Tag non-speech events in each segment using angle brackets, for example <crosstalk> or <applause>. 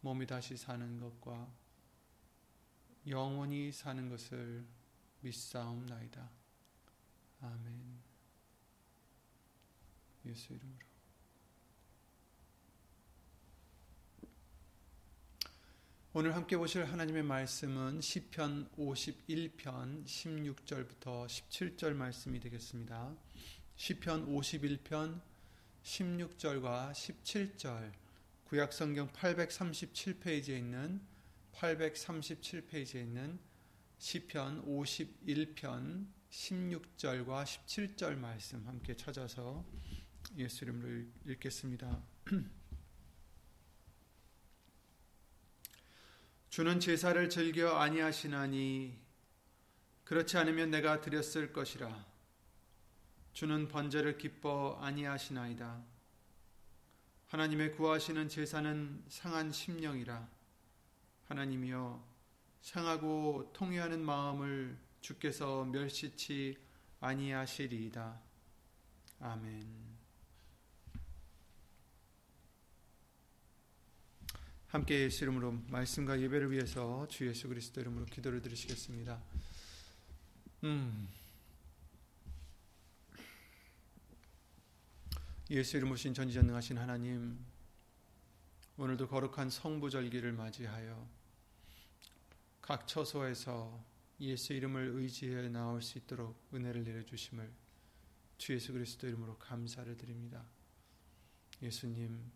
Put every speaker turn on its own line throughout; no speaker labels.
몸이 다시 사는 것과 영원히 사는 것을 믿사옵나이다. 아멘. 예수 이름으로. 오늘 함께 보실 하나님의 말씀은 시편 51편 16절부터 17절 말씀이 되겠습니다. 시편 51편 16절과 17절 구약 성경 837페이지에 있는 837페이지에 있는 시편 51편 16절과 17절 말씀 함께 찾아서 예수 이름으로 읽겠습니다. <clears throat> 주는 제사를 즐겨 아니하시나니 그렇지 않으면 내가 드렸을 것이라 주는 번제를 기뻐 아니하시나이다 하나님의 구하시는 제사는 상한 심령이라 하나님이여 상하고 통회하는 마음을 주께서 멸시치 아니하시리이다. 아멘. 함께 예수 이름으로 말씀과 예배를 위해서 주 예수 그리스도 이름으로 기도를 드리시겠습니다. 음. 예수 이름 오신 전지전능하신 하나님 오늘도 거룩한 성부절기를 맞이하여 각 처소에서 예수 이름을 의지해 나올 수 있도록 은혜를 내려주심을 주 예수 그리스도 이름으로 감사를 드립니다. 예수님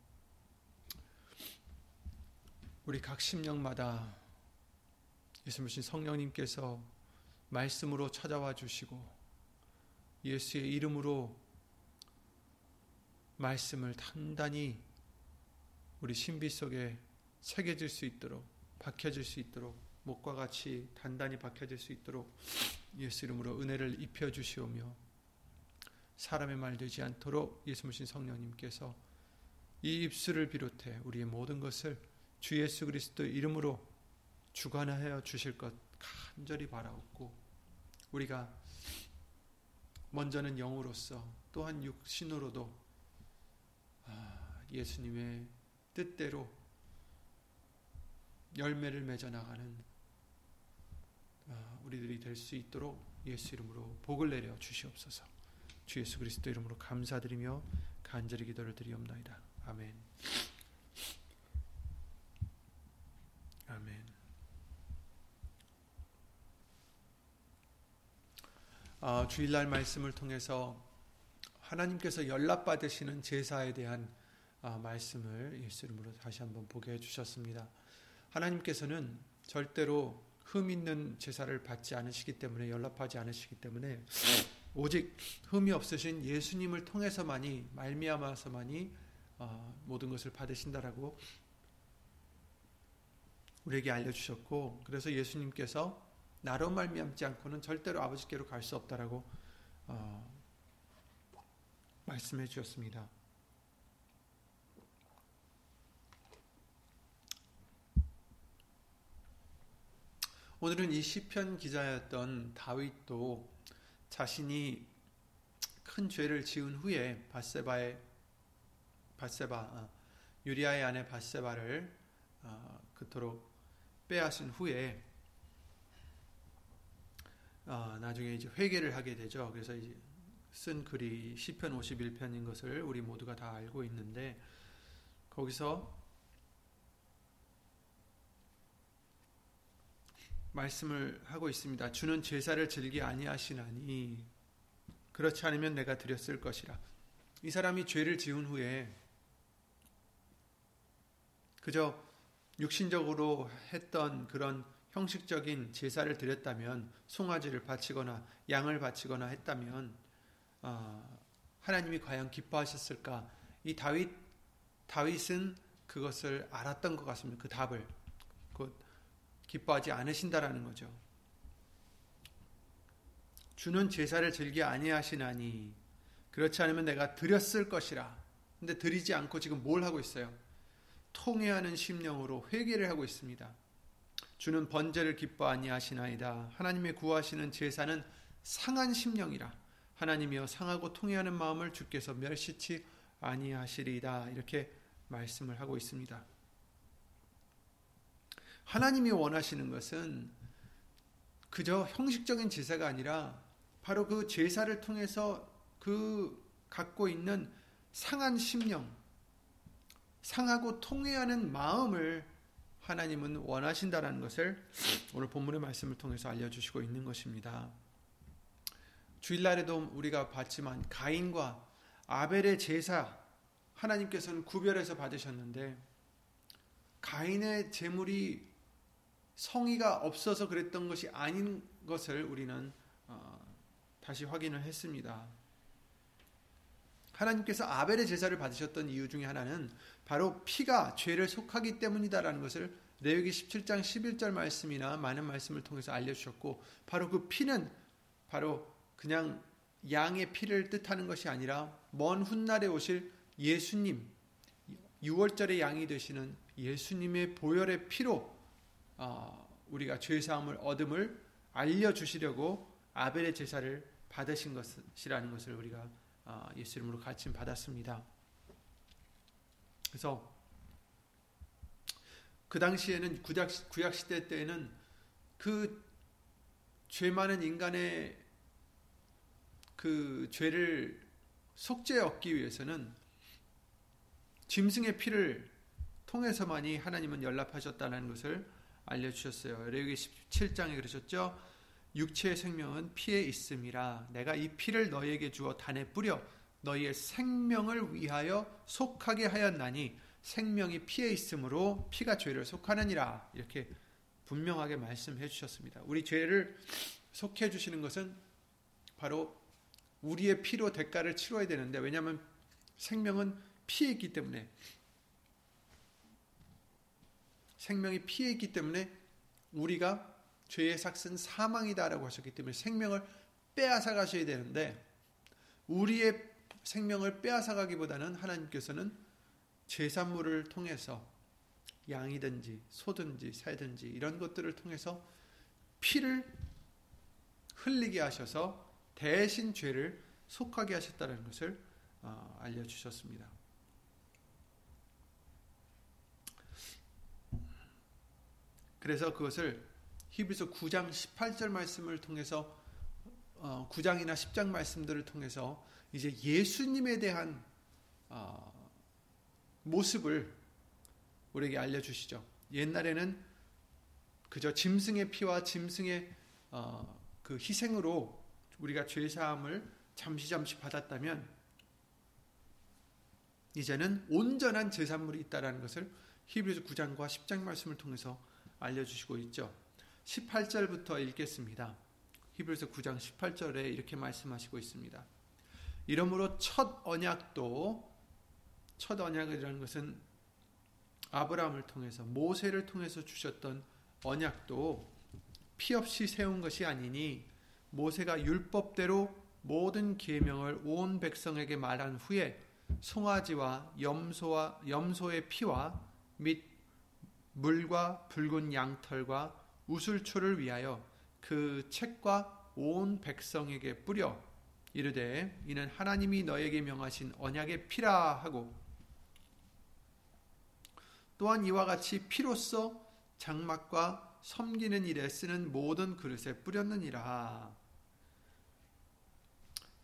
우리 각 심령마다 예수님 성령님께서 말씀으로 찾아와 주시고 예수의 이름으로 말씀을 단단히 우리 신비 속에 새겨질 수 있도록 박혀질 수 있도록 목과 같이 단단히 박혀질 수 있도록 예수 이름으로 은혜를 입혀 주시오며 사람의 말 되지 않도록 예수님 성령님께서 이 입술을 비롯해 우리의 모든 것을 주 예수 그리스도 이름으로 주관하여 주실 것 간절히 바라옵고 우리가 먼저는 영으로서 또한 육신으로도 아, 예수님의 뜻대로 열매를 맺어 나가는 아, 우리들이 될 수 있도록 예수 이름으로 복을 내려 주시옵소서. 주 예수 그리스도 이름으로 감사드리며 간절히 기도를 드리옵나이다. 아멘. 아멘. 아, 주일날 말씀을 통해서 하나님께서 연락 받으시는 제사에 대한 아, 말씀을 예수 이름으로 다시 한번 보게 해 주셨습니다. 하나님께서는 절대로 흠 있는 제사를 받지 않으시기 때문에 연락하지 않으시기 때문에 오직 흠이 없으신 예수님을 통해서만이 말미암아서만이 어, 모든 것을 받으신다라고 우리에게 알려주셨고 그래서 예수님께서 나로 말미암지 않고는 절대로 아버지께로 갈 수 없다라고 어, 말씀해 주셨습니다. 오늘은 이 시편 기자였던 다윗도 자신이 큰 죄를 지은 후에 바세바의 바세바 어, 유리아의 아내 바세바를 어, 그토록 빼앗은 후에 어, 나중에 이제 회개를 하게 되죠. 그래서 이제 쓴 글이 시편 51편인 것을 우리 모두가 다 알고 있는데 거기서 말씀을 하고 있습니다. 주는 제사를 즐기 아니하시나니 그렇지 않으면 내가 드렸을 것이라. 이 사람이 죄를 지은 후에 그저 육신적으로 했던 그런 형식적인 제사를 드렸다면 송아지를 바치거나 양을 바치거나 했다면 어, 하나님이 과연 기뻐하셨을까? 이 다윗 다윗은 그것을 알았던 것 같습니다. 그 답을 그 기뻐하지 않으신다라는 거죠. 주는 제사를 즐기 아니하시나니 그렇지 않으면 내가 드렸을 것이라. 근데 드리지 않고 지금 뭘 하고 있어요? 통회하는 심령으로 회개를 하고 있습니다. 주는 번제를 기뻐 아니하시나이다. 하나님의 구하시는 제사는 상한 심령이라. 하나님이여 상하고 통회하는 마음을 주께서 멸시치 아니하시리이다. 이렇게 말씀을 하고 있습니다. 하나님이 원하시는 것은 그저 형식적인 제사가 아니라 바로 그 제사를 통해서 그 갖고 있는 상한 심령, 상하고 통회하는 마음을 하나님은 원하신다라는 것을 오늘 본문의 말씀을 통해서 알려주시고 있는 것입니다. 주일날에도 우리가 봤지만 가인과 아벨의 제사 하나님께서는 구별해서 받으셨는데 가인의 제물이 성의가 없어서 그랬던 것이 아닌 것을 우리는 어, 다시 확인을 했습니다. 하나님께서 아벨의 제사를 받으셨던 이유 중에 하나는 바로 피가 죄를 속하기 때문이다라는 것을 레위기 17장 11절 말씀이나 많은 말씀을 통해서 알려주셨고 바로 그 피는 바로 그냥 양의 피를 뜻하는 것이 아니라 먼 훗날에 오실 예수님 6월절의 양이 되시는 예수님의 보혈의 피로 어, 우리가 죄 사함을 얻음을 알려주시려고 아벨의 제사를 받으신 것이라는 것을 우리가 어, 예수 이름으로 가르침 받았습니다. 그래서 그 당시에는 구약, 구약 시대 때에는 그 죄 많은 인간의 그 죄를 속죄 얻기 위해서는 짐승의 피를 통해서만이 하나님은 연락하셨다는 것을 알려주셨어요. 레위기 17장에 그러셨죠. 육체의 생명은 피에 있음이라 내가 이 피를 너희에게 주어 단에 뿌려 너희의 생명을 위하여 속하게 하였나니 생명이 피에 있으므로 피가 죄를 속하느니라 이렇게 분명하게 말씀해 주셨습니다. 우리 죄를 속해 주시는 것은 바로 우리의 피로 대가를 치러야 되는데 왜냐하면 생명은 피에 있기 때문에. 생명이 피에 있기 때문에 우리가 죄의 삭은 사망이다라고 하셨기 때문에 생명을 빼앗아 가셔야 되는데 우리의 생명을 빼앗아 가기보다는 하나님께서는 제산물을 통해서 양이든지 소든지 새든지 이런 것들을 통해서 피를 흘리게 하셔서 대신 죄를 속하게 하셨다는 것을 어, 알려주셨습니다. 그래서 그것을 히브리서 9장 18절 말씀을 통해서 9장이나 어, 10장 말씀들을 통해서 이제 예수님에 대한 어, 모습을 우리에게 알려주시죠. 옛날에는 그저 짐승의 피와 짐승의 어, 그 희생으로 우리가 죄 사함을 잠시 잠시 받았다면 이제는 온전한 제산물이 있다라는 것을 히브리서 9장과 10장 말씀을 통해서 알려주시고 있죠. 18절부터 읽겠습니다. 히브리서 9장 18절에 이렇게 말씀하시고 있습니다. 이러므로 첫 언약도 첫 언약이라는 것은 아브라함을 통해서 모세를 통해서 주셨던 언약도 피 없이 세운 것이 아니니 모세가 율법대로 모든 계명을 온 백성에게 말한 후에 송아지와 염소와 염소의 피와 및 물과 붉은 양털과 우슬초를 위하여 그 책과 온 백성에게 뿌려 이르되 이는 하나님이 너에게 명하신 언약의 피라 하고 또한 이와 같이 피로써 장막과 섬기는 일에 쓰는 모든 그릇에 뿌렸느니라.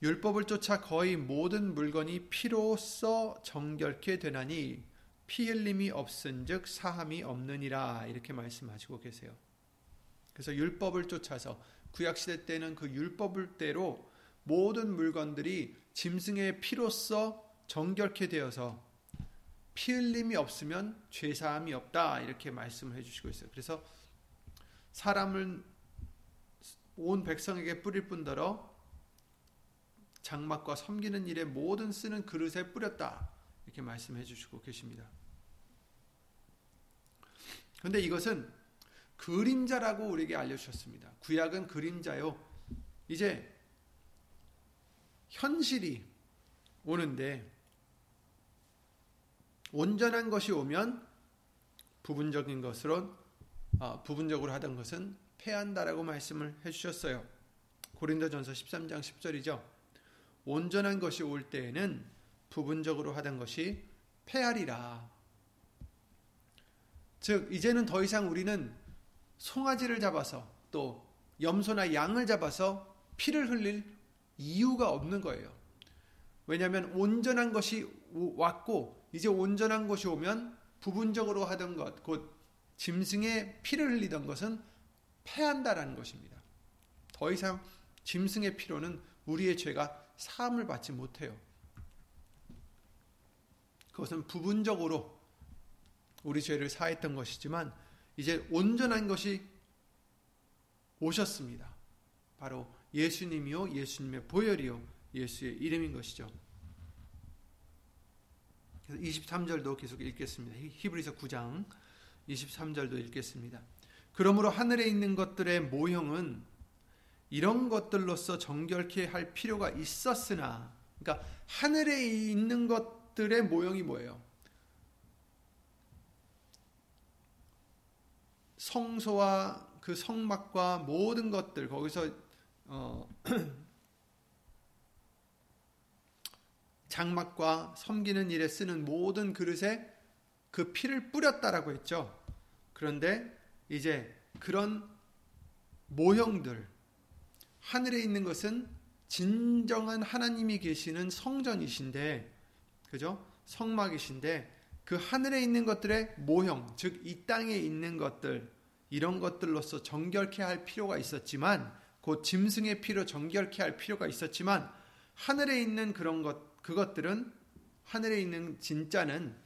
율법을 쫓아 거의 모든 물건이 피로써 정결케 되나니 피 흘림이 없은즉 사함이 없느니라 이렇게 말씀하시고 계세요. 그래서 율법을 쫓아서 구약 시대 때는 그 율법을 대로 모든 물건들이 짐승의 피로써 정결케 되어서 피 흘림이 없으면 죄 사함이 없다 이렇게 말씀을 해 주시고 있어요. 그래서 사람을 온 백성에게 뿌릴 뿐더러 장막과 섬기는 일에 모든 쓰는 그릇에 뿌렸다. 이렇게 말씀해 주시고 계십니다. 그런데 이것은 그림자라고 우리에게 알려주셨습니다. 구약은 그림자요. 이제 현실이 오는데 온전한 것이 오면 부분적인 것으로 어, 부분적으로 하던 것은 패한다라고 말씀을 해주셨어요. 고린도전서 13장 10절이죠. 온전한 것이 올 때에는 부분적으로 하던 것이 패하리라. 즉 이제는 더 이상 우리는 송아지를 잡아서 또 염소나 양을 잡아서 피를 흘릴 이유가 없는 거예요. 왜냐하면 온전한 것이 왔고 이제 온전한 것이 오면 부분적으로 하던 것, 곧 짐승의 피를 흘리던 것은 패한다라는 것입니다. 더 이상 짐승의 피로는 우리의 죄가 사함을 받지 못해요. 그것은 부분적으로 우리 죄를 사했던 것이지만 이제 온전한 것이 오셨습니다. 바로 예수님이요, 예수님의 보혈이요, 예수의 이름인 것이죠. 23절도 계속 읽겠습니다. 히브리서 9장 23절도 읽겠습니다. 그러므로 하늘에 있는 것들의 모형은 이런 것들로서 정결케 할 필요가 있었으나, 그러니까 하늘에 있는 것들의 모형이 뭐예요? 성소와 그 성막과 모든 것들 거기서 어, <clears throat> 장막과 섬기는 일에 쓰는 모든 그릇에 그 피를 뿌렸다라고 했죠. 그런데 이제 그런 모형들 하늘에 있는 것은 진정한 하나님이 계시는 성전이신데 그죠? 성막이신데 그 하늘에 있는 것들의 모형, 즉 이 땅에 있는 것들 이런 것들로서 정결케 할 필요가 있었지만 곧 짐승의 피로 정결케 할 필요가 있었지만 하늘에 있는 그런 것 그것들은 하늘에 있는 진짜는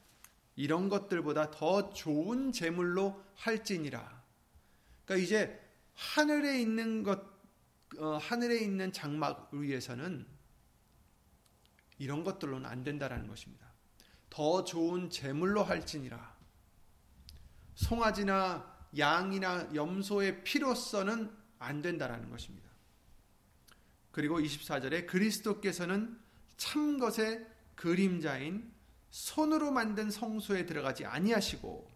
이런 것들보다 더 좋은 제물로 할지니라. 그러니까 이제 하늘에 있는 것, 어, 하늘에 있는 장막 위에서는 이런 것들로는 안 된다라는 것입니다. 더 좋은 제물로 할지니라. 송아지나 양이나 염소의 피로서는 안 된다라는 것입니다. 그리고 24절에 그리스도께서는 참 것의 그림자인 손으로 만든 성소에 들어가지 아니하시고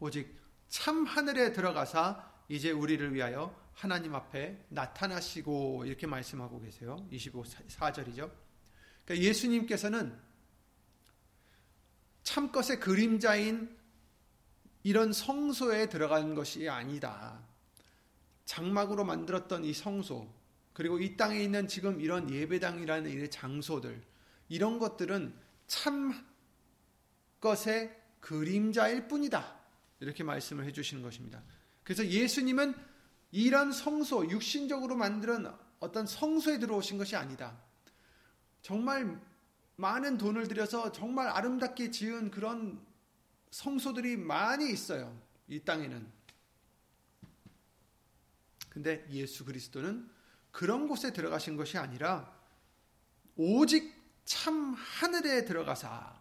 오직 참 하늘에 들어가사 이제 우리를 위하여 하나님 앞에 나타나시고 이렇게 말씀하고 계세요. 25절이죠. 그러니까 예수님께서는 참것의 그림자인 이런 성소에 들어가는 것이 아니다. 장막으로 만들었던 이 성소, 그리고 이 땅에 있는 지금 이런 예배당이라는 이 장소들, 이런 것들은 참 것의 그림자일 뿐이다. 이렇게 말씀을 해주시는 것입니다. 그래서 예수님은 이런 성소, 육신적으로 만든 어떤 성소에 들어오신 것이 아니다. 정말 많은 돈을 들여서 정말 아름답게 지은 그런 성소들이 많이 있어요. 이 땅에는. 근데 예수 그리스도는 그런 곳에 들어가신 것이 아니라 오직 참 하늘에 들어가사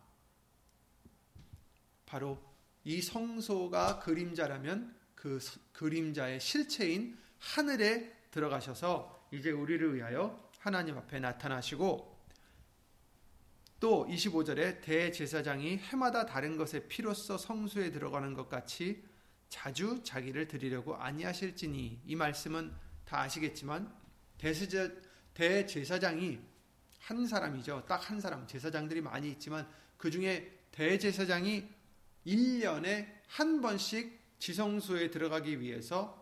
바로 이 성소가 그림자라면 그 그림자의 실체인 하늘에 들어가셔서 이제 우리를 위하여 하나님 앞에 나타나시고 또 25절에 대제사장이 해마다 다른 것에 피로써 성수에 들어가는 것 같이 자주 자기를 드리려고 아니하실지니 이 말씀은 다 아시겠지만 대제사, 대제사장이 한 사람이죠. 딱 한 사람. 제사장들이 많이 있지만 그 중에 대제사장이 1년에 한 번씩 지성소에 들어가기 위해서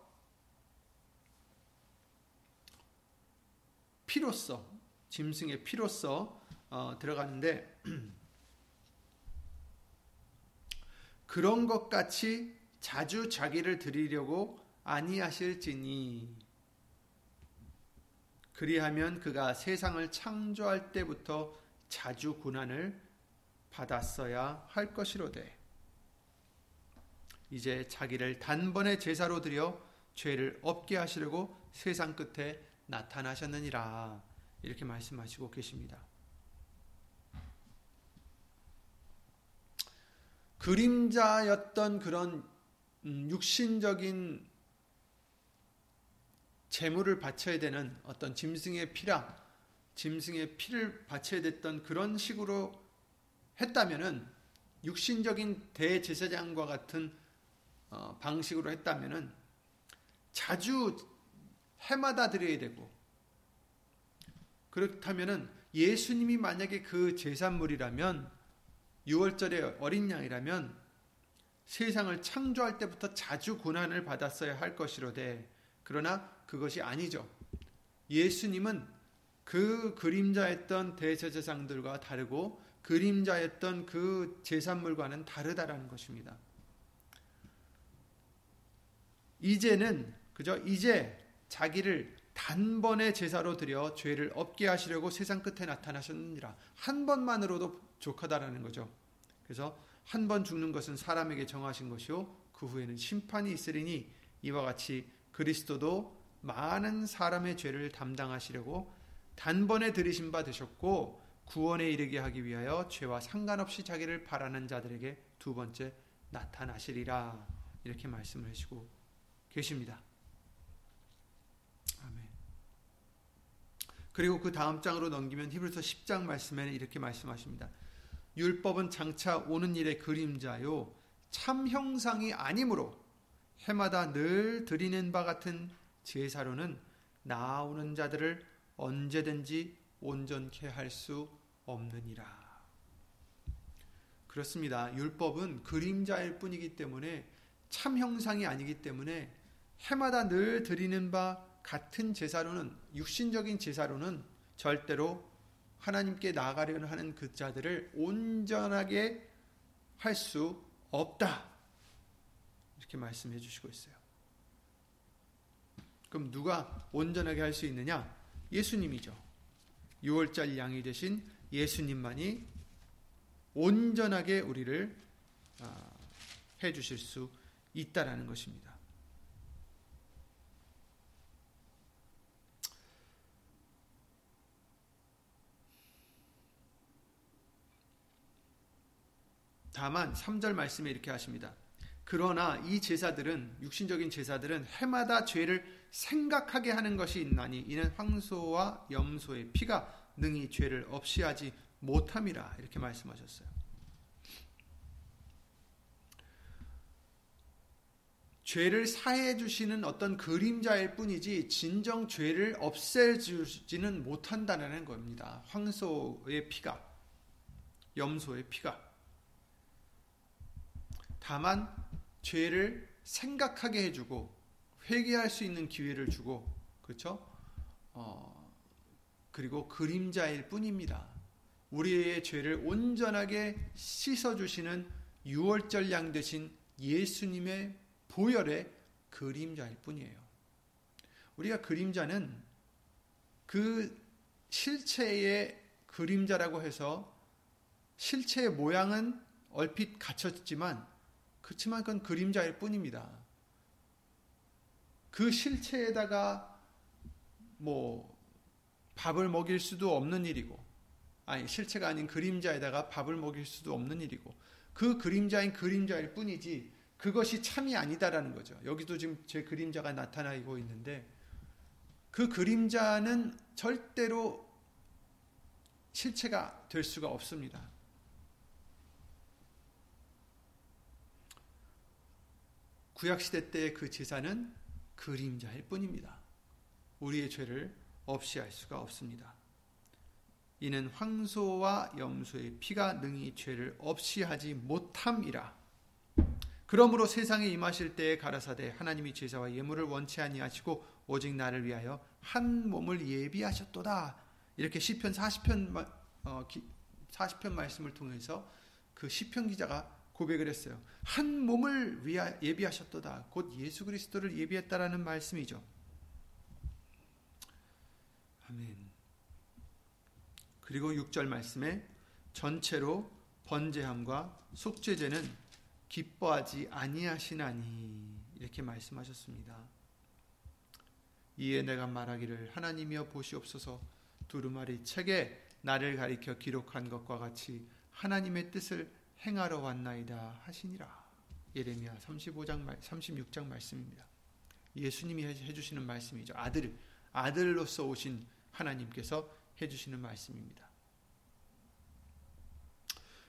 피로써 짐승의 피로써 어, 들어가는데 <clears throat> 그런 것 같이 자주 자기를 드리려고 아니하실지니. 그리하면 그가 세상을 창조할 때부터 자주 고난을 받았어야 할 것이로되 이제 자기를 단번에 제사로 드려 죄를 없게 하시려고 세상 끝에 나타나셨느니라 이렇게 말씀하시고 계십니다. 그림자였던 그런 음, 육신적인 재물을 바쳐야 되는 어떤 짐승의 피랑 짐승의 피를 바쳐야 됐던 그런 식으로 했다면은 육신적인 대제사장과 같은 어, 방식으로 했다면은 자주 해마다 드려야 되고 그렇다면은 예수님이 만약에 그 제산물이라면 6월절의 어린 양이라면 세상을 창조할 때부터 자주 고난을 받았어야 할 것이로되 그러나 그것이 아니죠. 예수님은 그 그림자였던 대제사장들과 다르고 그림자였던 그 제산물과는 다르다라는 것입니다. 이제는 그저 이제 자기를 단번에 제사로 드려 죄를 없게 하시려고 세상 끝에 나타나셨느니라. 한 번만으로도 족하다라는 거죠. 그래서 한 번 죽는 것은 사람에게 정하신 것이요 그 후에는 심판이 있으리니 이와 같이 그리스도도 많은 사람의 죄를 담당하시려고 단번에 들이신 바 되셨고 구원에 이르게 하기 위하여 죄와 상관없이 자기를 바라는 자들에게 두 번째 나타나시리라 이렇게 말씀을 하시고 계십니다. 아멘. 그리고 그 다음 장으로 넘기면 히브리서 10장 말씀에는 이렇게 말씀하십니다. 율법은 장차 오는 일의 그림자요 참 형상이 아니므로 해마다 늘 드리는 바 같은 제사로는 나오는 자들을 언제든지 온전케 할 수 없느니라. 그렇습니다. 율법은 그림자일 뿐이기 때문에 참 형상이 아니기 때문에 해마다 늘 드리는 바 같은 제사로는 육신적인 제사로는 절대로 하나님께 나아가려는 하는 그 자들을 온전하게 할 수 없다. 이렇게 말씀해 주시고 있어요. 그럼 누가 온전하게 할 수 있느냐? 예수님이죠. 6월절 양이 되신 예수님만이 온전하게 우리를 아, 해 주실 수 있다라는 것입니다. 다만 3절 말씀에 이렇게 하십니다. 그러나 이 제사들은 육신적인 제사들은 해마다 죄를 생각하게 하는 것이 있나니 이는 황소와 염소의 피가 능히 죄를 없이 하지 못함이라 이렇게 말씀하셨어요. 죄를 사해 주시는 어떤 그림자일 뿐이지 진정 죄를 없애 주지는 못한다는 겁니다. 황소의 피가 염소의 피가 다만 죄를 생각하게 해주고 회개할 수 있는 기회를 주고 그렇죠? 어, 그리고 그림자일 뿐입니다. 우리의 죄를 온전하게 씻어주시는 유월절 양 되신 예수님의 보혈의 그림자일 뿐이에요. 우리가 그림자는 그 실체의 그림자라고 해서 실체의 모양은 얼핏 갖췄지만 그렇지만 그건 그림자일 뿐입니다. 그 실체에다가 뭐 밥을 먹일 수도 없는 일이고 아니 실체가 아닌 그림자에다가 밥을 먹일 수도 없는 일이고 그 그림자인 그림자일 뿐이지 그것이 참이 아니다라는 거죠. 여기도 지금 제 그림자가 나타나고 있는데 그 그림자는 절대로 실체가 될 수가 없습니다. 구약시대 때의 그 제사는 그림자일 뿐입니다. 우리의 죄를 없이 할 수가 없습니다. 이는 황소와 염소의 피가 능히 죄를 없이 하지 못함이라. 그러므로 세상에 임하실 때에 가라사대 하나님이 제사와 예물을 원치 아니하시고 오직 나를 위하여 한 몸을 예비하셨도다. 이렇게 시편 40편 어, 40편 말씀을 통해서 그 시편 기자가 고백을 했어요. 한 몸을 위하 예비하셨도다. 곧 예수 그리스도를 예비했다라는 말씀이죠. 아멘. 그리고 6절 말씀에 전체로 번제함과 속죄제는 기뻐하지 아니하시나니 이렇게 말씀하셨습니다. 이에 내가 말하기를 하나님이여 보시옵소서 두루마리 책에 나를 가리켜 기록한 것과 같이 하나님의 뜻을 행하러 왔나이다 하시니라. 예레미야 35장 36장 말씀입니다. 예수님이 해 주시는 말씀이죠. 아들 아들로서 오신 하나님께서 해 주시는 말씀입니다.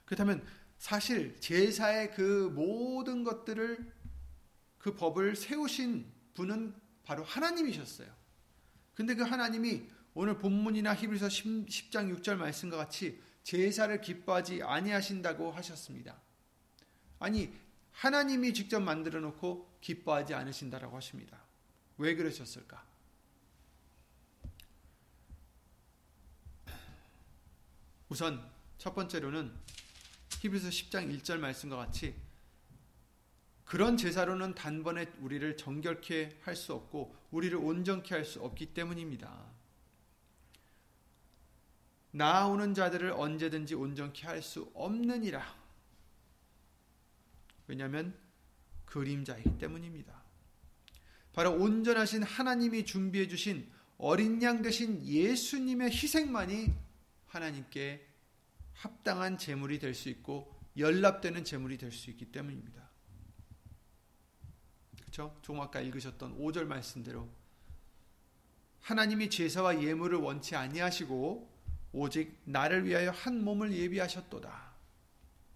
그렇다면 사실 제사의 그 모든 것들을 그 법을 세우신 분은 바로 하나님이셨어요. 근데 그 하나님이 오늘 본문이나 히브리서 10 장 6절 말씀과 같이 제사를 기뻐하지 아니하신다고 하셨습니다. 아니 하나님이 직접 만들어 놓고 기뻐하지 않으신다라고 하십니다. 왜 그러셨을까? 우선 첫 번째로는 히브리서 10장 1절 말씀과 같이 그런 제사로는 단번에 우리를 정결케 할 수 없고 우리를 온전케 할 수 없기 때문입니다. 나아오는 자들을 언제든지 온전케 할 수 없느니라. 왜냐하면 그림자이기 때문입니다. 바로 온전하신 하나님이 준비해 주신 어린 양 대신 예수님의 희생만이 하나님께 합당한 제물이 될 수 있고 연납되는 제물이 될 수 있기 때문입니다. 그렇죠? 조금 아까 읽으셨던 5절 말씀대로 하나님이 제사와 예물을 원치 아니하시고 오직 나를 위하여 한 몸을 예비하셨도다.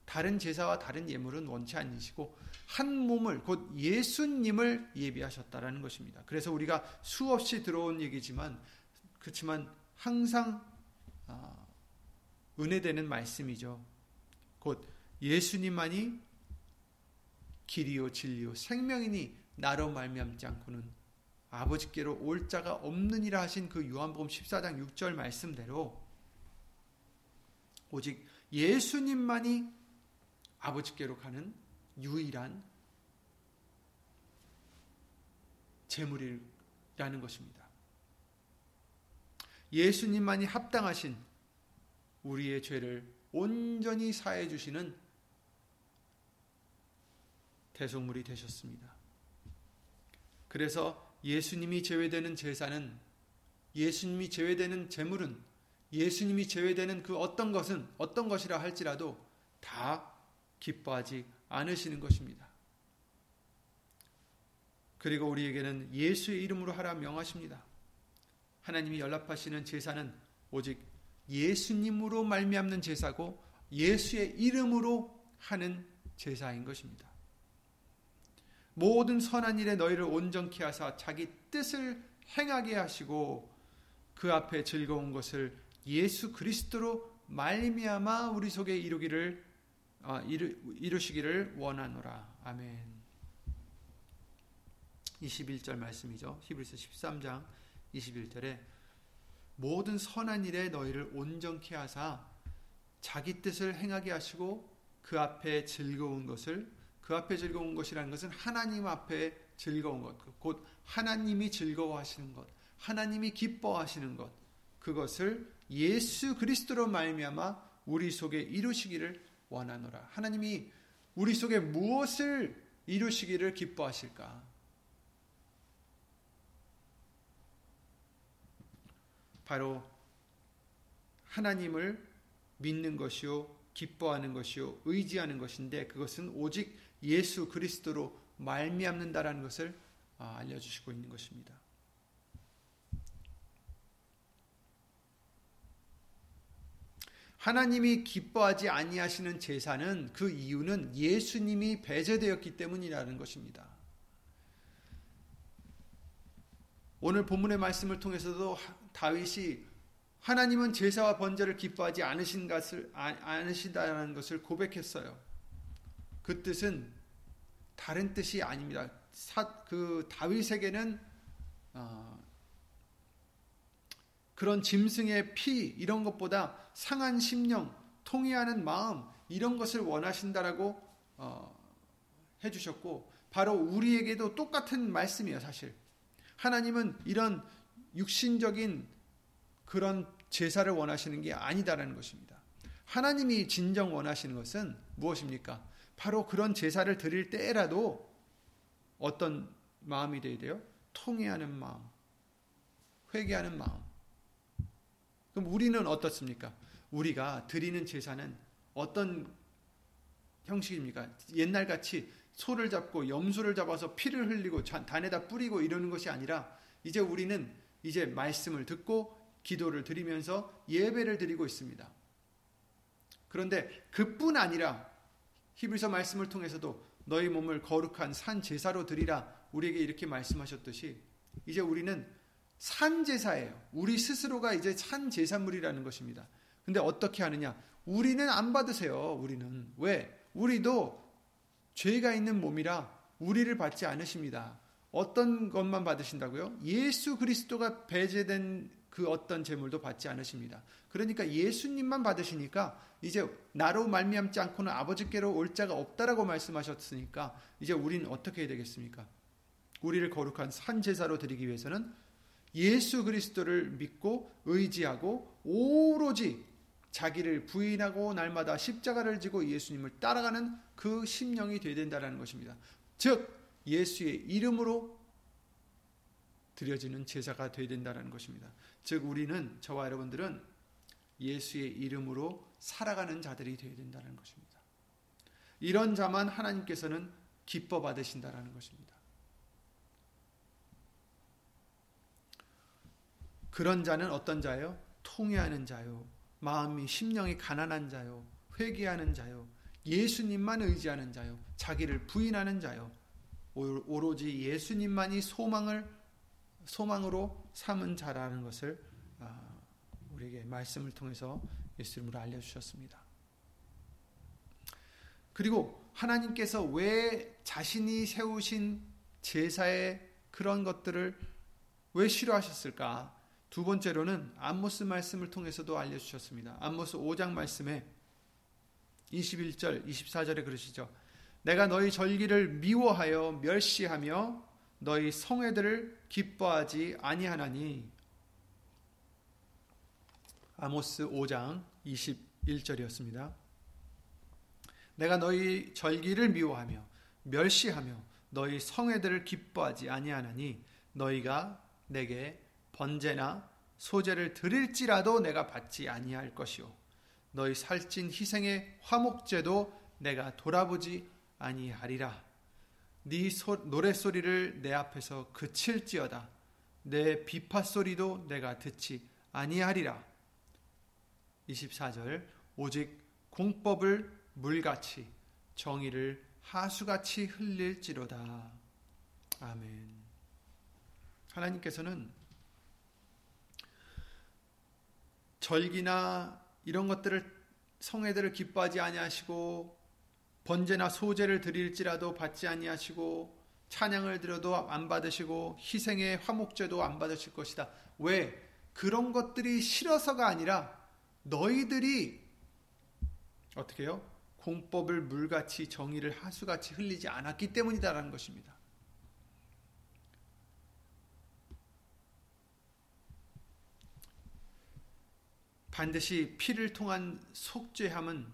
다른 제사와 다른 예물은 원치 않으시고 한 몸을 곧 예수님을 예비하셨다라는 것입니다. 그래서 우리가 수없이 들어온 얘기지만 그렇지만 항상 아, 은혜되는 말씀이죠. 곧 예수님만이 길이요 진리요 생명이니 나로 말미암지 않고는 아버지께로 올 자가 없느니라 하신 그 요한복음 14장 6절 말씀대로 오직 예수님만이 아버지께로 가는 유일한 재물이라는 것입니다. 예수님만이 합당하신 우리의 죄를 온전히 사해 주시는 대속물이 되셨습니다. 그래서 예수님이 제외되는 제사는 예수님이 제외되는 제물은 예수님이 제외되는 그 어떤 것은 어떤 것이라 할지라도 다 기뻐하지 않으시는 것입니다. 그리고 우리에게는 예수의 이름으로 하라 명하십니다. 하나님이 연락하시는 제사는 오직 예수님으로 말미암는 제사고 예수의 이름으로 하는 제사인 것입니다. 모든 선한 일에 너희를 온전케 하사 자기 뜻을 행하게 하시고 그 앞에 즐거운 것을 예수 그리스도로 말미암아 우리 속에 이루기를 아, 이루, 이루시기를 원하노라. 아멘. 21절 말씀이죠. 히브리서 13장 21절에 모든 선한 일에 너희를 온전케 하사 자기 뜻을 행하게 하시고 그 앞에 즐거운 것을 그 앞에 즐거운 것이라는 것은 하나님 앞에 즐거운 것, 곧 하나님이 즐거워하시는 것, 하나님이 기뻐하시는 것, 그것을 예수 그리스도로 말미암아 우리 속에 이루시기를 원하노라. 하나님이 우리 속에 무엇을 이루시기를 기뻐하실까? 바로 하나님을 믿는 것이요, 기뻐하는 것이요, 의지하는 것인데 그것은 오직 예수 그리스도로 말미암는다라는 것을 아, 알려주시고 있는 것입니다. 하나님이 기뻐하지 아니하시는 제사는 그 이유는 예수님이 배제되었기 때문이라는 것입니다. 오늘 본문의 말씀을 통해서도 다윗이 하나님은 제사와 번제를 기뻐하지 않으신 것을 아, 않으시다는 것을 고백했어요. 그 뜻은 다른 뜻이 아닙니다. 사, 그 다윗에게는 어, 그런 짐승의 피 이런 것보다 상한 심령, 통회하는 마음 이런 것을 원하신다라고 어, 해주셨고 바로 우리에게도 똑같은 말씀이에요 사실. 하나님은 이런 육신적인 그런 제사를 원하시는 게 아니다라는 것입니다. 하나님이 진정 원하시는 것은 무엇입니까? 바로 그런 제사를 드릴 때라도 어떤 마음이 되어야 돼요? 통회하는 마음 회개하는 마음 그럼 우리는 어떻습니까 우리가 드리는 제사는 어떤 형식입니까? 옛날 같이 소를 잡고 염소를 잡아서 피를 흘리고 단에다 뿌리고 이러는 것이 아니라 이제 우리는 이제 말씀을 듣고 기도를 드리면서 예배를 드리고 있습니다. 그런데 그뿐 아니라 히브리서 말씀을 통해서도 너희 몸을 거룩한 산 제사로 드리라 우리에게 이렇게 말씀하셨듯이 이제 우리는 산 제사예요. 우리 스스로가 이제 산 제사물이라는 것입니다. 근데 어떻게 하느냐? 우리는 안 받으세요. 우리는 왜? 우리도 죄가 있는 몸이라 우리를 받지 않으십니다. 어떤 것만 받으신다고요? 예수 그리스도가 배제된 그 어떤 제물도 받지 않으십니다. 그러니까 예수님만 받으시니까 이제 나로 말미암지 않고는 아버지께로 올 자가 없다라고 말씀하셨으니까 이제 우리는 어떻게 해야 되겠습니까? 우리를 거룩한 산 제사로 드리기 위해서는 예수 그리스도를 믿고 의지하고 오로지 자기를 부인하고 날마다 십자가를 지고 예수님을 따라가는 그 심령이 되어야 된다는 것입니다. 즉 예수의 이름으로 드려지는 제사가 되어야 된다는 것입니다. 즉 우리는 저와 여러분들은 예수의 이름으로 살아가는 자들이 되어야 된다는 것입니다. 이런 자만 하나님께서는 기뻐 받으신다라는 것입니다. 그런 자는 어떤 자예요? 통회하는 자요. 마음이 심령이 가난한 자요. 회개하는 자요. 예수님만 의지하는 자요. 자기를 부인하는 자요. 오로지 예수님만이 소망을 소망으로 삼은 자라는 것을 아, 우리에게 말씀을 통해서 예수님으로 알려 주셨습니다. 그리고 하나님께서 왜 자신이 세우신 제사의 그런 것들을 왜 싫어하셨을까? 두 번째로는 아모스 말씀을 통해서도 알려주셨습니다. 아모스 5장 말씀에 21절, 24절에 그러시죠. 내가 너희 절기를 미워하여 멸시하며 너희 성회들을 기뻐하지 아니하나니 아모스 5장 21절이었습니다. 내가 너희 절기를 미워하며 멸시하며 너희 성회들을 기뻐하지 아니하나니 너희가 내게 번제나 소제를 드릴지라도 내가 받지 아니할 것이요 너희 살찐 희생의 화목제도 내가 돌아보지 아니하리라. 네 노래 소리를 내 앞에서 그칠지어다. 내 비파 소리도 내가 듣지 아니하리라. 24절. 오직 공법을 물같이 정의를 하수같이 흘릴지로다. 아멘. 하나님께서는 절기나 이런 것들을 성회들을 기뻐하지 아니하시고 번제나 소제를 드릴지라도 받지 아니하시고 찬양을 드려도 안 받으시고 희생의 화목제도 안 받으실 것이다. 왜? 그런 것들이 싫어서가 아니라 너희들이 어떻게 해요? 공법을 물같이 정의를 하수같이 흘리지 않았기 때문이다라는 것입니다. 반드시 피를 통한 속죄함은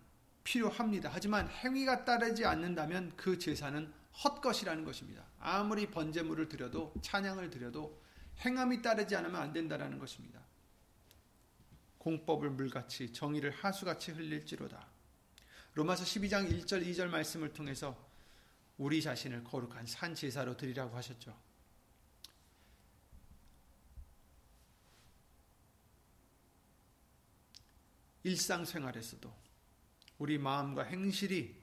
필요합니다. 하지만 행위가 따르지 않는다면 그 제사는 헛것이라는 것입니다. 아무리 번제물을 드려도 찬양을 드려도 행함이 따르지 않으면 안 된다라는 것입니다. 공법을 물같이 정의를 하수같이 흘릴지로다. 로마서 12장 1절 2절 말씀을 통해서 우리 자신을 거룩한 산 제사로 드리라고 하셨죠. 일상생활에서도 우리 마음과 행실이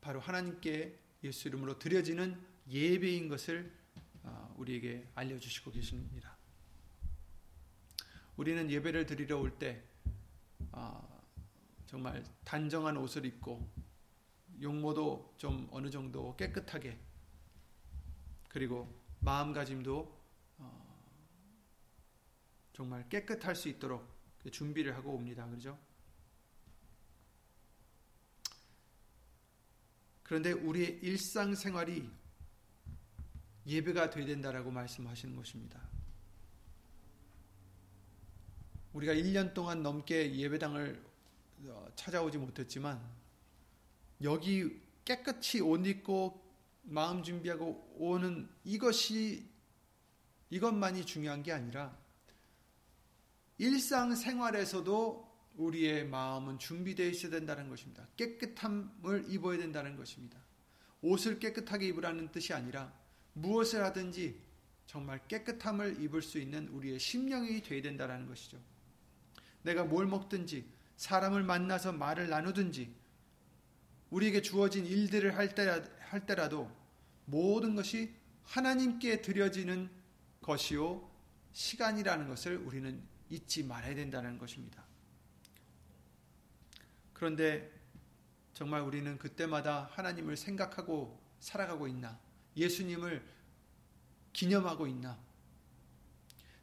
바로 하나님께 예수 이름으로 드려지는 예배인 것을 어, 우리에게 알려주시고 계십니다. 우리는 예배를 드리러 올때 어, 정말 단정한 옷을 입고 용모도 좀 어느 정도 깨끗하게 그리고 마음가짐도 어, 정말 깨끗할 수 있도록 준비를 하고 옵니다. 그죠? 그런데 우리의 일상생활이 예배가 되야 된다라고 말씀하시는 것입니다. 우리가 1년 동안 넘게 예배당을 어, 찾아오지 못했지만 여기 깨끗이 옷 입고 마음 준비하고 오는 이것이 이것만이 중요한 게 아니라 일상 생활에서도 우리의 마음은 준비되어 있어야 된다는 것입니다. 깨끗함을 입어야 된다는 것입니다. 옷을 깨끗하게 입으라는 뜻이 아니라 무엇을 하든지 정말 깨끗함을 입을 수 있는 우리의 심령이 되어야 된다는 것이죠. 내가 뭘 먹든지 사람을 만나서 말을 나누든지 우리에게 주어진 일들을 할, 때라, 할 때라도 모든 것이 하나님께 드려지는 것이요 시간이라는 것을 우리는 잊지 말아야 된다는 것입니다. 그런데 정말 우리는 그때마다 하나님을 생각하고 살아가고 있나? 예수님을 기념하고 있나?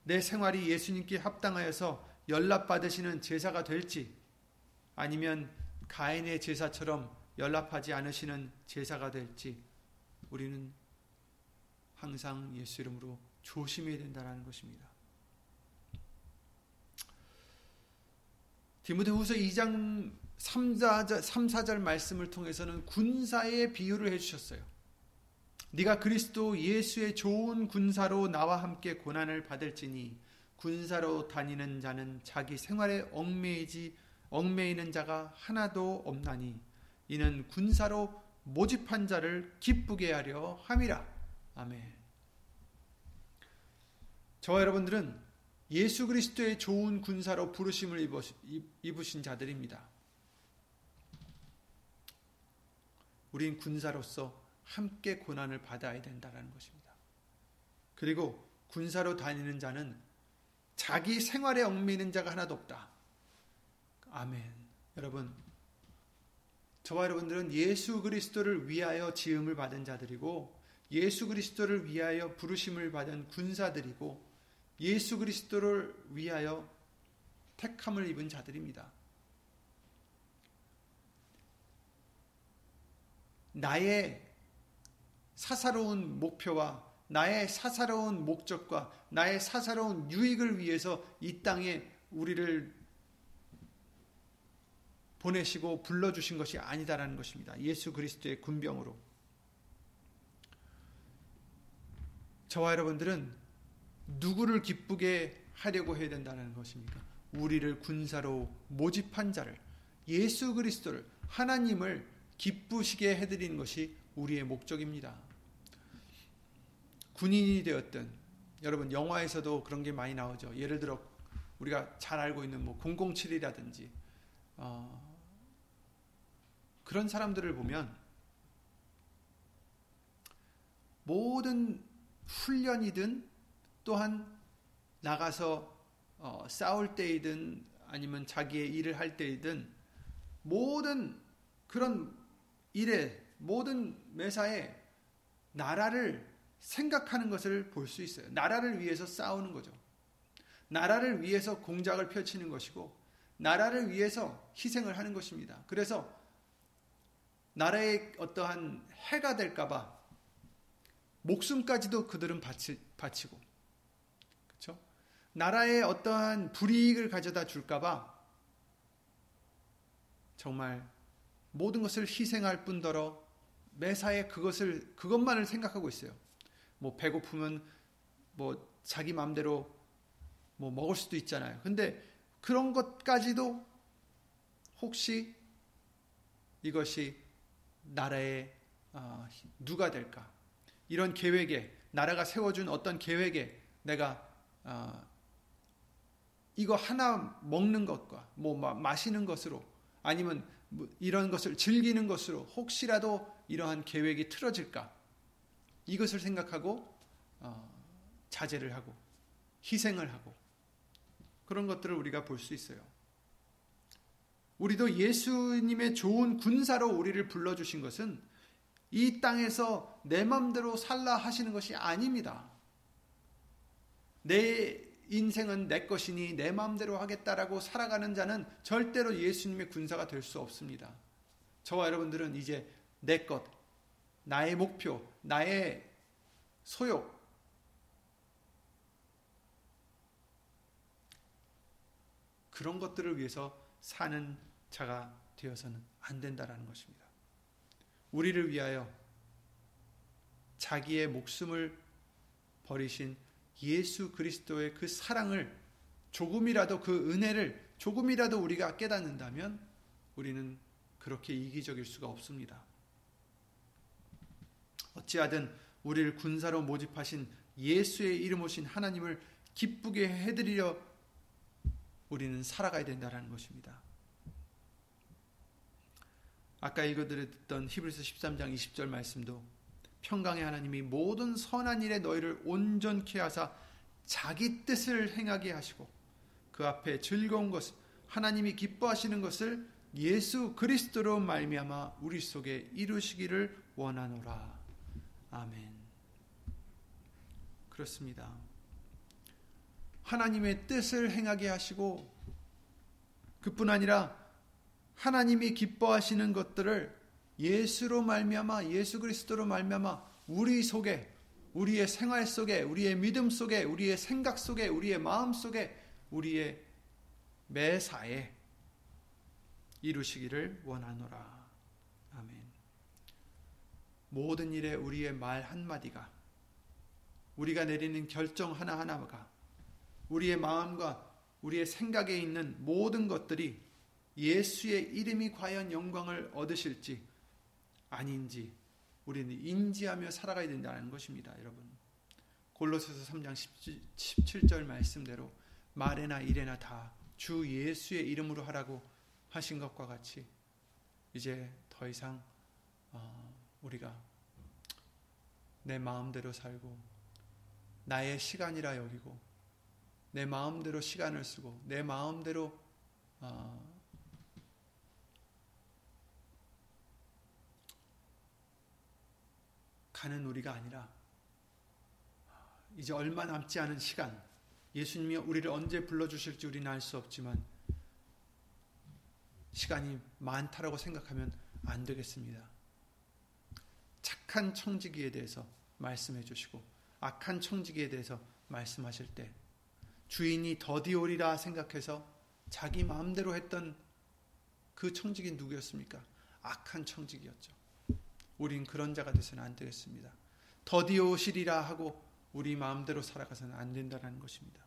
내 생활이 예수님께 합당하여서 연락받으시는 제사가 될지 아니면 가인의 제사처럼 연락하지 않으시는 제사가 될지 우리는 항상 예수 이름으로 조심해야 된다는 것입니다. 디모데후서 2장 3, 4절, 3, 4절 말씀을 통해서는 군사의 비유를 해주셨어요. 네가 그리스도 예수의 좋은 군사로 나와 함께 고난을 받을지니 군사로 다니는 자는 자기 생활에 얽매이지 얽매이는 자가 하나도 없나니 이는 군사로 모집한 자를 기쁘게 하려 함이라. 아멘. 저와 여러분들은 예수 그리스도의 좋은 군사로 부르심을 입으신 자들입니다. 우린 군사로서 함께 고난을 받아야 된다는 것입니다. 그리고 군사로 다니는 자는 자기 생활에 얽매이는 자가 하나도 없다. 아멘. 여러분, 저와 여러분들은 예수 그리스도를 위하여 지음을 받은 자들이고 예수 그리스도를 위하여 부르심을 받은 군사들이고 예수 그리스도를 위하여 택함을 입은 자들입니다. 나의 사사로운 목표와 나의 사사로운 목적과 나의 사사로운 유익을 위해서 이 땅에 우리를 보내시고 불러주신 것이 아니다라는 것입니다. 예수 그리스도의 군병으로. 저와 여러분들은 누구를 기쁘게 하려고 해야 된다는 것입니까? 우리를 군사로 모집한 자를, 예수 그리스도를, 하나님을 기쁘시게 해드리는 것이 우리의 목적입니다. 군인이 되었든 여러분 영화에서도 그런 게 많이 나오죠. 예를 들어 우리가 잘 알고 있는 뭐 007이라든지 어, 그런 사람들을 보면 모든 훈련이든 또한 나가서 어, 싸울 때이든 아니면 자기의 일을 할 때이든 모든 그런 일에 모든 매사에 나라를 생각하는 것을 볼 수 있어요. 나라를 위해서 싸우는 거죠. 나라를 위해서 공작을 펼치는 것이고, 나라를 위해서 희생을 하는 것입니다. 그래서 나라에 어떠한 해가 될까봐 목숨까지도 그들은 바치, 바치고, 그렇죠? 나라에 어떠한 불이익을 가져다 줄까봐 정말 모든 것을 희생할 뿐더러 매사에 그것을 그것만을 생각하고 있어요. 뭐 배고프면 뭐 자기 마음대로 뭐 먹을 수도 있잖아요. 근데 그런 것까지도 혹시 이것이 나라의 어, 누가 될까? 이런 계획에 나라가 세워준 어떤 계획에 내가 어, 이거 하나 먹는 것과 뭐 마시는 것으로 아니면 뭐 이런 것을 즐기는 것으로 혹시라도 이러한 계획이 틀어질까? 이것을 생각하고 어, 자제를 하고 희생을 하고 그런 것들을 우리가 볼 수 있어요. 우리도 예수님의 좋은 군사로 우리를 불러주신 것은 이 땅에서 내 맘대로 살라 하시는 것이 아닙니다. 내 인생은 내 것이니 내 마음대로 하겠다라고 살아가는 자는 절대로 예수님의 군사가 될 수 없습니다. 저와 여러분들은 이제 내 것, 나의 목표, 나의 소욕, 그런 것들을 위해서 사는 자가 되어서는 안 된다라는 것입니다. 우리를 위하여 자기의 목숨을 버리신 예수 그리스도의 그 사랑을 조금이라도 그 은혜를 조금이라도 우리가 깨닫는다면 우리는 그렇게 이기적일 수가 없습니다. 어찌하든 우리를 군사로 모집하신 예수의 이름 오신 하나님을 기쁘게 해드리려 우리는 살아가야 된다는 것입니다. 아까 읽어드렸던 히브리서 13장 20절 말씀도 평강의 하나님이 모든 선한 일에 너희를 온전케 하사 자기 뜻을 행하게 하시고 그 앞에 즐거운 것 하나님이 기뻐하시는 것을 예수 그리스도로 말미암아 우리 속에 이루시기를 원하노라. 아멘. 그렇습니다. 하나님의 뜻을 행하게 하시고 그뿐 아니라 하나님이 기뻐하시는 것들을 예수로 말미암아 예수 그리스도로 말미암아 우리 속에 우리의 생활 속에 우리의 믿음 속에 우리의 생각 속에 우리의 마음 속에 우리의 매사에 이루시기를 원하노라. 아멘. 모든 일에 우리의 말 한마디가 우리가 내리는 결정 하나하나가 우리의 마음과 우리의 생각에 있는 모든 것들이 예수의 이름이 과연 영광을 얻으실지 아닌지 우리는 인지하며 살아가야 된다는 것입니다, 여러분. 골로새서 3장 17절 말씀대로 말에나 일에나 다 주 예수의 이름으로 하라고 하신 것과 같이 이제 더 이상 어, 우리가 내 마음대로 살고 나의 시간이라 여기고 내 마음대로 시간을 쓰고 내 마음대로 가는 우리가 아니라 이제 얼마 남지 않은 시간 예수님이 우리를 언제 불러주실지 우리는 알 수 없지만 시간이 많다라고 생각하면 안 되겠습니다. 착한 청지기에 대해서 말씀해 주시고 악한 청지기에 대해서 말씀하실 때 주인이 더디오리라 생각해서 자기 마음대로 했던 그 청지기 누구였습니까? 악한 청지기였죠. 우린 그런 자가 되서는 안 되겠습니다. 더디오시리라 하고 우리 마음대로 살아가서는 안 된다는 것입니다.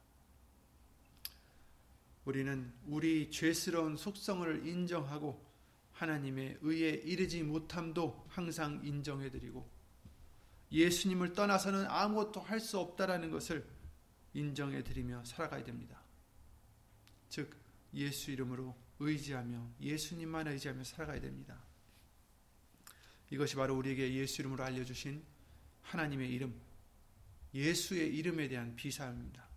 우리는 우리 죄스러운 속성을 인정하고 하나님의 의에 이르지 못함도 항상 인정해드리고 예수님을 떠나서는 아무것도 할 수 없다라는 것을 인정해드리며 살아가야 됩니다. 즉 예수 이름으로 의지하며 예수님만 의지하며 살아가야 됩니다. 이것이 바로 우리에게 예수 이름으로 알려주신 하나님의 이름, 예수의 이름에 대한 비사입니다.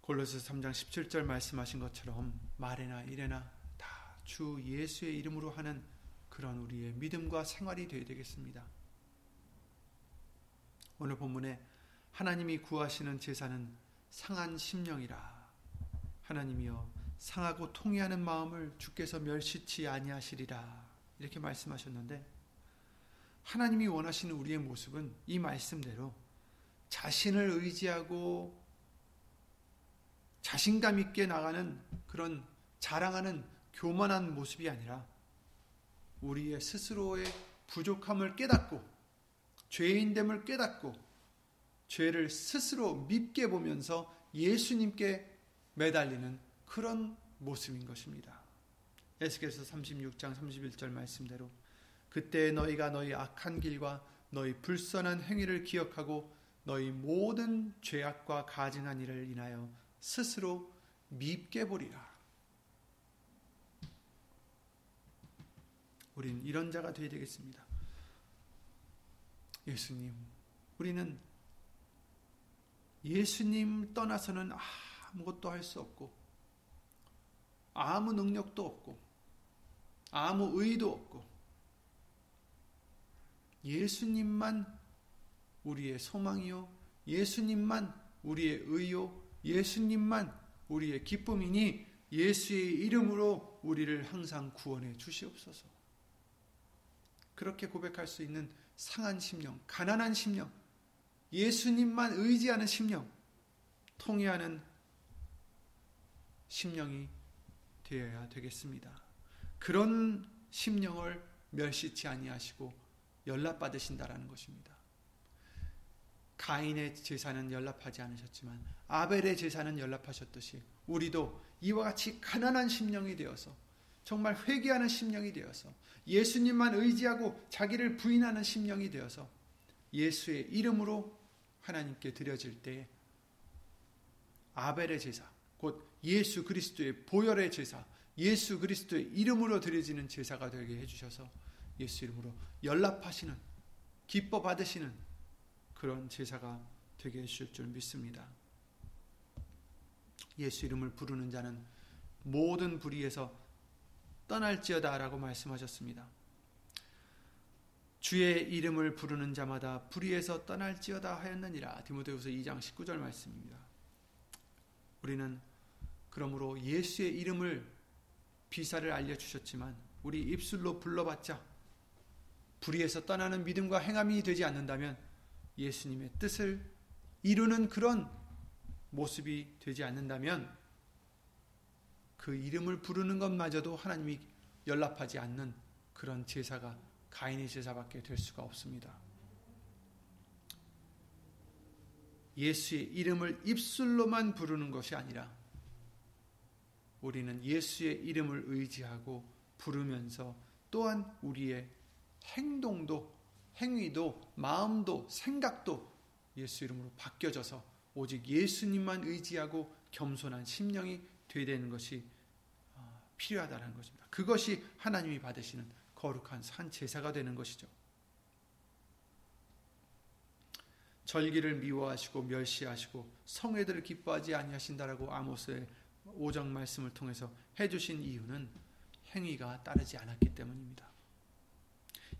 골로새 3장 17절 말씀하신 것처럼 말에나 일에나 다 주 예수의 이름으로 하는 그런 우리의 믿음과 생활이 되어야 되겠습니다. 오늘 본문에 하나님이 구하시는 제사는 상한 심령이라 하나님이여 상하고 통해하는 마음을 주께서 멸시치 아니하시리라. 이렇게 말씀하셨는데 하나님이 원하시는 우리의 모습은 이 말씀대로 자신을 의지하고 자신감 있게 나가는 그런 자랑하는 교만한 모습이 아니라 우리의 스스로의 부족함을 깨닫고 죄인됨을 깨닫고 죄를 스스로 밉게 보면서 예수님께 매달리는 그런 모습인 것입니다. 에스겔서 36장 31절 말씀대로 그때 너희가 너희 악한 길과 너희 불선한 행위를 기억하고 너희 모든 죄악과 가증한 일을 인하여 스스로 밉게 보리라. 우리는 이런 자가 되어야 되겠습니다. 예수님, 우리는 예수님 떠나서는 아무것도 할 수 없고, 아무 능력도 없고, 아무 의도 없고, 예수님만 우리의 소망이요, 예수님만 우리의 의요, 예수님만 우리의 기쁨이니 예수의 이름으로 우리를 항상 구원해 주시옵소서. 그렇게 고백할 수 있는 상한 심령, 가난한 심령, 예수님만 의지하는 심령, 통해하는 심령이 되어야 되겠습니다. 그런 심령을 멸시치 아니하시고 연락받으신다라는 것입니다. 가인의 제사는 연락하지 않으셨지만 아벨의 제사는 연락하셨듯이 우리도 이와 같이 가난한 심령이 되어서 정말 회개하는 심령이 되어서 예수님만 의지하고 자기를 부인하는 심령이 되어서 예수의 이름으로 하나님께 드려질 때 아벨의 제사, 곧 예수 그리스도의 보혈의 제사, 예수 그리스도의 이름으로 드려지는 제사가 되게 해주셔서 예수 이름으로 연락하시는 기뻐 받으시는 그런 제사가 되게 해주실 줄 믿습니다. 예수 이름을 부르는 자는 모든 불의에서 떠날지어다 라고 말씀하셨습니다. 주의 이름을 부르는 자마다 불의에서 떠날지어다 하였느니라. 디모데후서 2장 19절 말씀입니다. 우리는 그러므로 예수의 이름을 비사를 알려 주셨지만 우리 입술로 불러봤자 불의에서 떠나는 믿음과 행함이 되지 않는다면 예수님의 뜻을 이루는 그런 모습이 되지 않는다면 그 이름을 부르는 것마저도 하나님이 연락하지 않는 그런 제사가 가인의 제사밖에 될 수가 없습니다. 예수의 이름을 입술로만 부르는 것이 아니라 우리는 예수의 이름을 의지하고 부르면서 또한 우리의 행동도 행위도 마음도 생각도 예수 이름으로 바뀌어져서 오직 예수님만 의지하고 겸손한 심령이 되야 되는 것이 어, 필요하다는 것입니다. 그것이 하나님이 받으시는 거룩한 산 제사가 되는 것이죠. 절기를 미워하시고 멸시하시고 성회들을 기뻐하지 아니하신다라고 아모스의 오정 말씀을 통해서 해주신 이유는 행위가 따르지 않았기 때문입니다.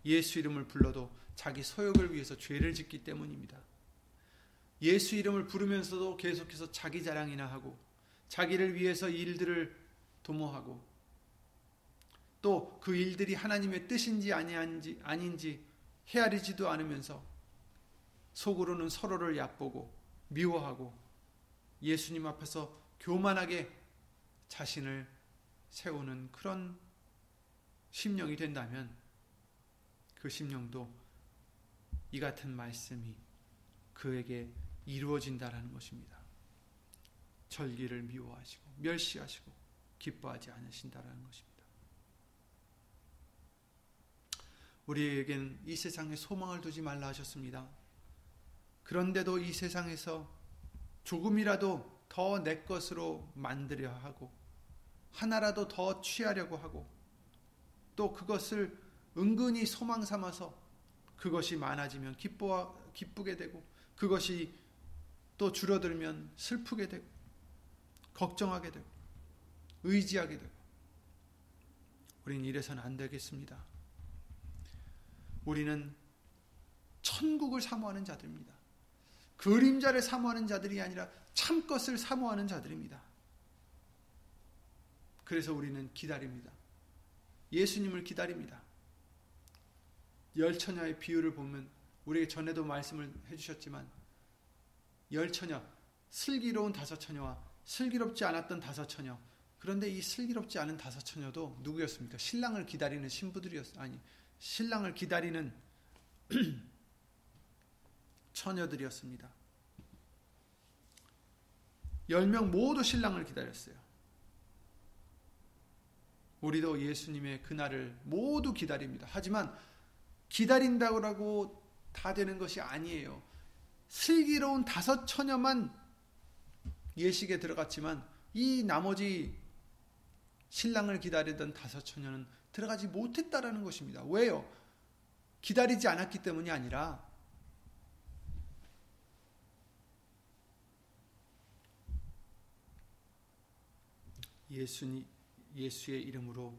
예수 이름을 불러도 자기 소욕을 위해서 죄를 짓기 때문입니다. 예수 이름을 부르면서도 계속해서 자기 자랑이나 하고 자기를 위해서 일들을 도모하고 또 그 일들이 하나님의 뜻인지 아닌지 아닌지 헤아리지도 않으면서 속으로는 서로를 얕보고 미워하고 예수님 앞에서 교만하게 자신을 세우는 그런 심령이 된다면 그 심령도 이 같은 말씀이 그에게 이루어진다라는 것입니다. 절기를 미워하시고 멸시하시고 기뻐하지 않으신다라는 것입니다. 우리에겐 이 세상에 소망을 두지 말라 하셨습니다. 그런데도 이 세상에서 조금이라도 더 내 것으로 만들려 하고 하나라도 더 취하려고 하고 또 그것을 은근히 소망 삼아서 그것이 많아지면 기뻐 기쁘게 되고 그것이 또 줄어들면 슬프게 되고 걱정하게 되고 의지하게 되고 우리는 이래서는 안 되겠습니다. 우리는 천국을 사모하는 자들입니다. 그림자를 사모하는 자들이 아니라 참 것을 사모하는 자들입니다. 그래서 우리는 기다립니다. 예수님을 기다립니다. 열처녀의 비유를 보면 우리에게 전에도 말씀을 해주셨지만 열처녀, 슬기로운 다섯 처녀와 슬기롭지 않았던 다섯 처녀. 그런데 이 슬기롭지 않은 다섯 처녀도 누구였습니까? 신랑을 기다리는 신부들이었 아니 신랑을 기다리는 <clears throat> 처녀들이었습니다. 열 명 모두 신랑을 기다렸어요. 우리도 예수님의 그날을 모두 기다립니다. 하지만 기다린다고 다 되는 것이 아니에요. 슬기로운 다섯 처녀만 예식에 들어갔지만 이 나머지 신랑을 기다리던 다섯 처녀는 들어가지 못했다라는 것입니다. 왜요? 기다리지 않았기 때문이 아니라 예수니, 예수의 이름으로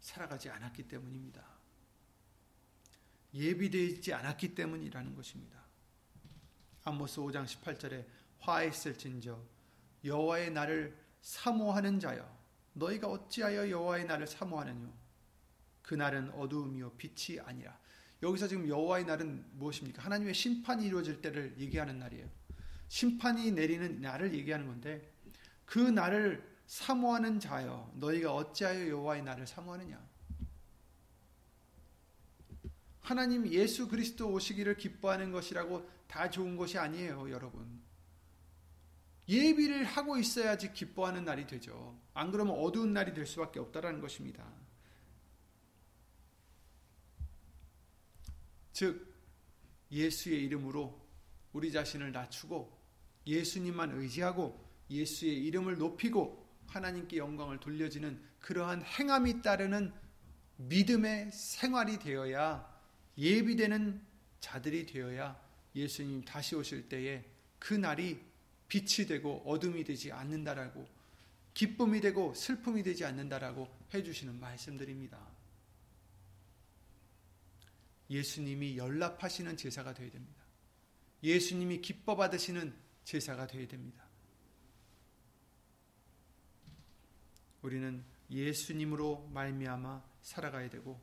살아가지 않았기 때문입니다. 예비되지 않았기 때문이라는 것입니다. 아모스 5장 18절에 화했을진저 여호와의 날을 사모하는 자여 너희가 어찌하여 여호와의 날을 사모하느뇨 그 날은 어두움이요 빛이 아니라 여기서 지금 여호와의 날은 무엇입니까? 하나님의 심판이 이루어질 때를 얘기하는 날이에요. 심판이 내리는 날을 얘기하는 건데 그 날을 사모하는 자여 너희가 어찌하여 여호와의 날을 사모하느냐? 하나님 예수 그리스도 오시기를 기뻐하는 것이라고 다 좋은 것이 아니에요, 여러분. 예비를 하고 있어야지 기뻐하는 날이 되죠. 안 그러면 어두운 날이 될 수밖에 없다라는 것입니다. 즉 예수의 이름으로 우리 자신을 낮추고 예수님만 의지하고 예수의 이름을 높이고 하나님께 영광을 돌려지는 그러한 행함이 따르는 믿음의 생활이 되어야 예비되는 자들이 되어야 예수님 다시 오실 때에 그 날이 빛이 되고 어둠이 되지 않는다라고 기쁨이 되고 슬픔이 되지 않는다라고 해주시는 말씀들입니다. 예수님이 연락하시는 제사가 되어야 됩니다. 예수님이 기뻐 받으시는 제사가 되어야 됩니다. 우리는 예수님으로 말미암아 살아가야 되고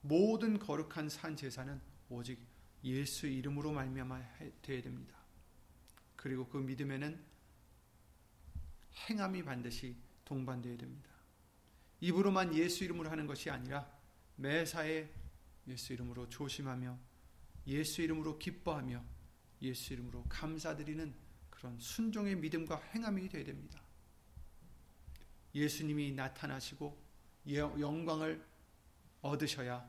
모든 거룩한 산 제사는 오직 예수 이름으로 말미암아 되어야 됩니다. 그리고 그 믿음에는 행함이 반드시 동반되어야 됩니다. 입으로만 예수 이름으로 하는 것이 아니라 매사에 예수 이름으로 조심하며 예수 이름으로 기뻐하며 예수 이름으로 감사드리는 그런 순종의 믿음과 행함이 되어야 됩니다. 예수님이 나타나시고 영광을 얻으셔야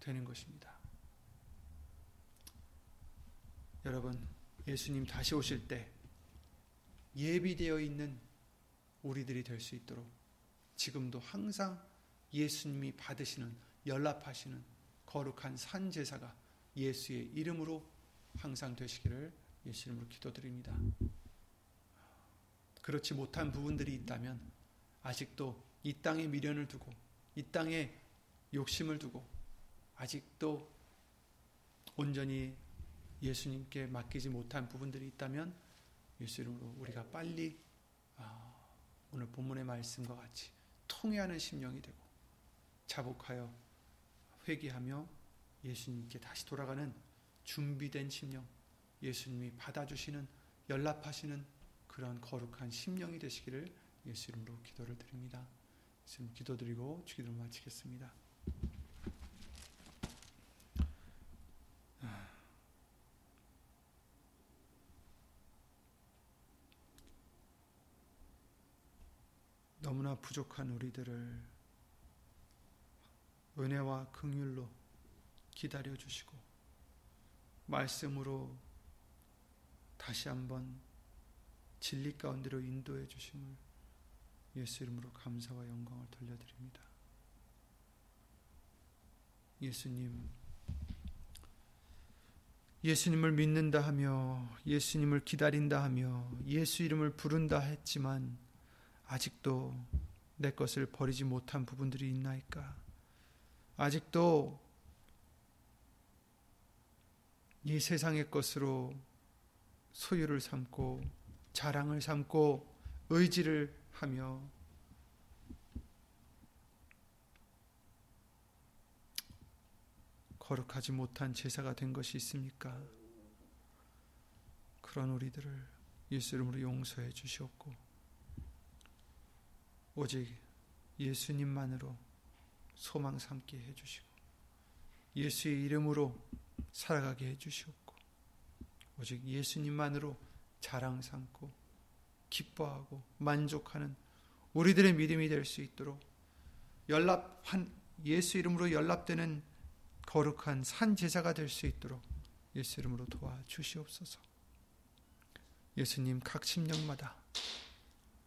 되는 것입니다. 여러분, 예수님 다시 오실 때 예비되어 있는 우리들이 될 수 있도록 지금도 항상 예수님이 받으시는 연락하시는 거룩한 산 제사가 예수의 이름으로 항상 되시기를 예수 이름으로 기도드립니다. 그렇지 못한 부분들이 있다면 아직도 이 땅에 미련을 두고 이 땅에 욕심을 두고 아직도 온전히 예수님께 맡기지 못한 부분들이 있다면 예수 이름으로 우리가 빨리 아, 오늘 본문의 말씀과 같이 통회하는 심령이 되고 자복하여 회개하며 예수님께 다시 돌아가는 준비된 심령, 예수님이 받아주시는 연락하시는 그런 거룩한 심령이 되시기를 예수 이름으로 기도를 드립니다. 예수님 기도드리고 주기도를 마치겠습니다. 너무나 부족한 우리들을 은혜와 긍휼로 기다려 주시고 말씀으로 다시 한번 진리 가운데로 인도해 주심을 예수 이름으로 감사와 영광을 돌려드립니다. 예수님, 예수님을 믿는다 하며 예수님을 기다린다 하며 예수 이름을 부른다 했지만 아직도 내 것을 버리지 못한 부분들이 있나이까? 아직도 이 세상의 것으로 소유를 삼고 자랑을 삼고 의지를 하며 거룩하지 못한 제사가 된 것이 있습니까? 그런 우리들을 예수 이름으로 용서해 주시옵고 오직 예수님만으로 소망 삼게 해 주시고 예수의 이름으로 살아가게 해 주시옵고 오직 예수님만으로 자랑 삼고 기뻐하고 만족하는 우리들의 믿음이 될 수 있도록 연락한 예수 이름으로 연락되는 거룩한 산 제사가 될 수 있도록 예수 이름으로 도와 주시옵소서. 예수님 각 심령마다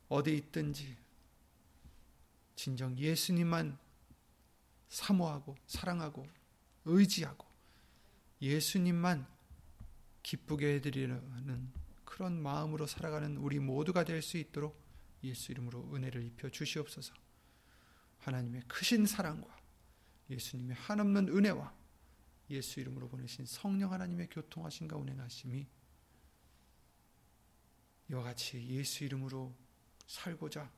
어디 있든지 진정 예수님만 사모하고 사랑하고 의지하고 예수님만 기쁘게 해드리는 그런 마음으로 살아가는 우리 모두가 될 수 있도록 예수 이름으로 은혜를 입혀 주시옵소서. 하나님의 크신 사랑과 예수님의 한없는 은혜와 예수 이름으로 보내신 성령 하나님의 교통하신가 운행하심이 이와 같이 예수 이름으로 살고자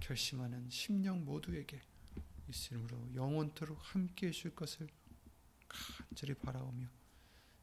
결심하는 심령 모두에게 예수 이름으로 영원토록 함께 해 줄 것을 간절히 바라오며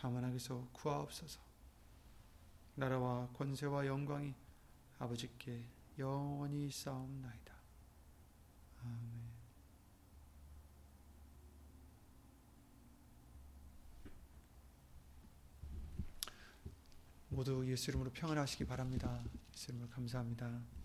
다만 하게서 구하옵소서 나라와 권세와 영광이 아버지께 영원히 싸움나이다. 아멘. 모두 예수 이름으로 평안하시기 바랍니다. 예수 이름으로 감사합니다.